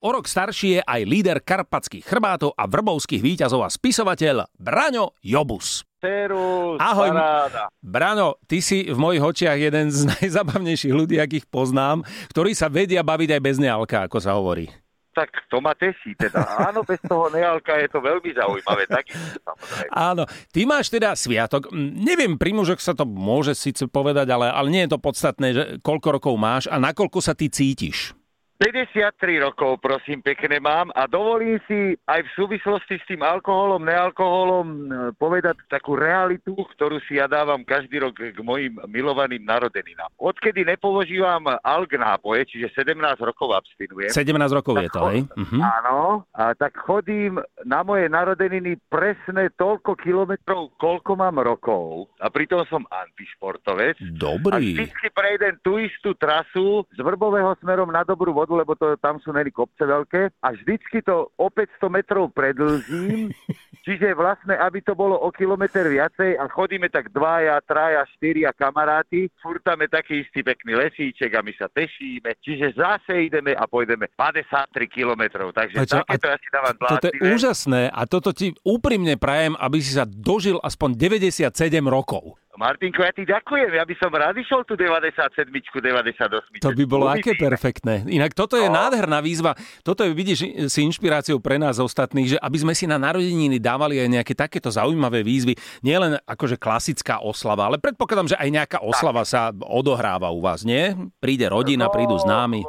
O rok starší je aj líder karpatských chrbátov a vrbovských výťazov a spisovateľ Braňo Jobus. Serus, Ahoj. paráda. Braňo, ty si v mojich očiach jeden z najzabavnejších ľudí, akých poznám, ktorí sa vedia baviť aj bez nealka, ako sa hovorí. Tak to ma teší teda. Áno, bez toho nealka je to veľmi zaujímavé. Taký, samozrejme. Áno, ty máš teda sviatok. Neviem, pri mužoch sa to môže síce povedať, ale, ale nie je to podstatné, že koľko rokov máš a nakoľko sa ty cítiš. 53 rokov, prosím, pekne mám a dovolím si aj v súvislosti s tým alkoholom, nealkoholom e, povedať takú realitu, ktorú si ja dávam každý rok k mojim milovaným narodeninám. Odkedy nepovožívam alk nápoje, čiže 17 rokov abstinujem, 17 rokov je to, hej? Mhm. Áno, a tak chodím na moje narodeniny presne toľko kilometrov, koľko mám rokov. A pritom som antišportovec. A Dobrý. vždycky prejdem tú istú trasu z Vrbového smerom na Dobrú vodu, lebo to, tam sú neni kopce veľké. A vždycky to o 500 metrov predlžím. Čiže vlastne, aby to bolo o kilometr viacej a chodíme tak dvaja, traja, štyria kamaráti, furtame taký istý pekný lesíček a my sa tešíme. Čiže zase ideme a pôjdeme 53 kilometrov. Takže a takéto ja si dávam Toto je úžasné a toto ti úprimne prajem, aby si sa dožil aspoň 97 rokov. Martinko, ja ti ďakujem. Ja by som rád išiel tu 97, 98. To by bolo aké perfektné. Inak toto je No. nádherná výzva. Toto je, vidíš, si inšpiráciou pre nás ostatných, že aby sme si na narodeniny dávali aj nejaké takéto zaujímavé výzvy. Nie len akože klasická oslava, ale predpokladám, že aj nejaká oslava sa odohráva u vás, nie? Príde rodina, No, prídu známi.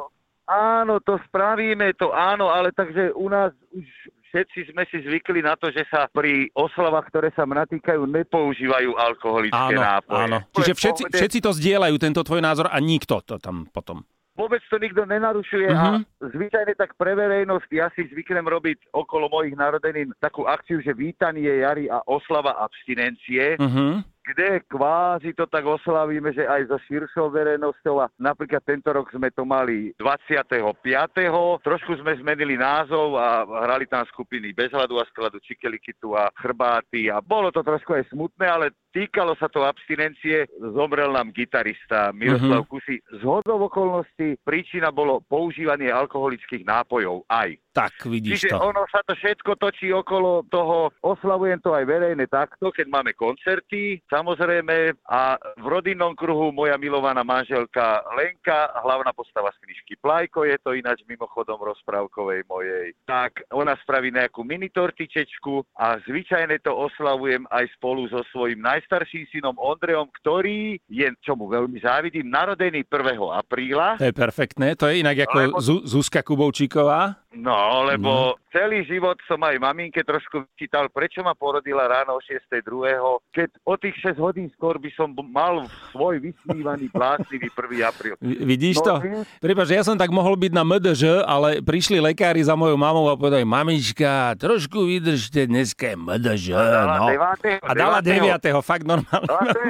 Áno, to spravíme, to áno, ale takže u nás už všetci sme si zvykli na to, že sa pri oslavách, ktoré sa mňa týkajú, nepoužívajú alkoholické Áno, nápoje. áno. Čiže všetci, všetci to zdieľajú, tento tvoj názor a nikto to tam potom. Vôbec to nikto nenarušuje Mhm. a zvyčajne tak pre verejnosť ja si zvyknem robiť okolo mojich narodenín takú akciu, že vítanie jary a oslava abstinencie. Uh-huh. Kde kvázi to tak oslavíme, že aj so širšou verejnosťou a napríklad tento rok sme to mali 25. Trošku sme zmenili názov a hrali tam skupiny Bez hladu a skladu, Čikelikitu a Chrbáty a bolo to trošku aj smutné, ale týkalo sa to abstinencie. Zomrel nám gitarista Miroslav mm-hmm. Kusy. Z hodou okolností príčina bolo používanie alkoholických nápojov aj. Tak, vidíš Čiže to. ono sa to všetko točí okolo toho, oslavujem to aj verejne takto, keď máme koncerty, samozrejme, a v rodinnom kruhu moja milovaná manželka Lenka, hlavná postava z knižky Plajko, je to ináč mimochodom rozprávkovej mojej, tak ona spraví nejakú mini tortičečku a zvyčajne to oslavujem aj spolu so svojím najstarším synom Ondrejom, ktorý je, čo mu veľmi závidím, narodený 1. apríla. To je perfektné. To je inak ako Lebo- Zu- Zuzka Kubovčíková. No, lebo celý život som aj maminke trošku vyčítal, prečo ma porodila ráno o 6.2., keď o tých 6 hodín skôr by som mal svoj vysmívaný, bláznivý 1. apríl. Vidíš No, to? vieš. Prepač, ja som tak mohol byť na MDŽ, ale prišli lekári za mojou mamou a povedali, mamička, trošku vydržte, dneska je MDŽ. dala No. devátého, A dala 9. devátého. fakt normálne. No, to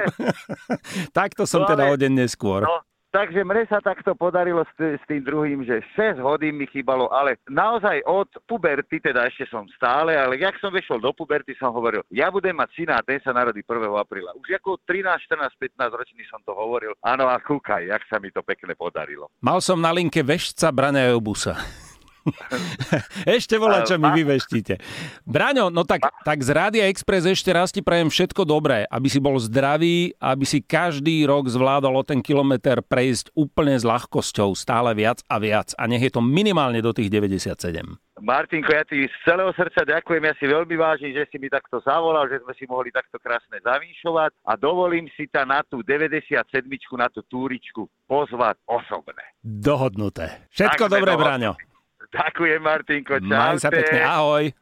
Takto som No, teda o deň neskôr. No, takže mne sa takto podarilo s, tým druhým, že 6 hodín mi chýbalo, ale naozaj od puberty, teda ešte som stále, ale jak som vešiel do puberty, som hovoril, ja budem mať syna a ten sa narodí 1. apríla. Už ako 13, 14, 15 ročný som to hovoril. Áno a kúkaj, jak sa mi to pekne podarilo. Mal som na linke vešca Braňa Jobusa. ešte volá, čo mi vyveštíte. Braňo, no tak, tak z Rádia Express ešte raz ti prajem všetko dobré, aby si bol zdravý, aby si každý rok zvládol o ten kilometr prejsť úplne s ľahkosťou, stále viac a viac. A nech je to minimálne do tých 97. Martinko, ja ti z celého srdca ďakujem, ja si veľmi vážim, že si mi takto zavolal, že sme si mohli takto krásne zavýšovať a dovolím si ťa na tú 97, na tú túričku pozvať osobne. Dohodnuté. Všetko Tak dobré, dohodnutí. Braňo. Ďakujem, Martinko, čaute. Maj sa pekne, ahoj.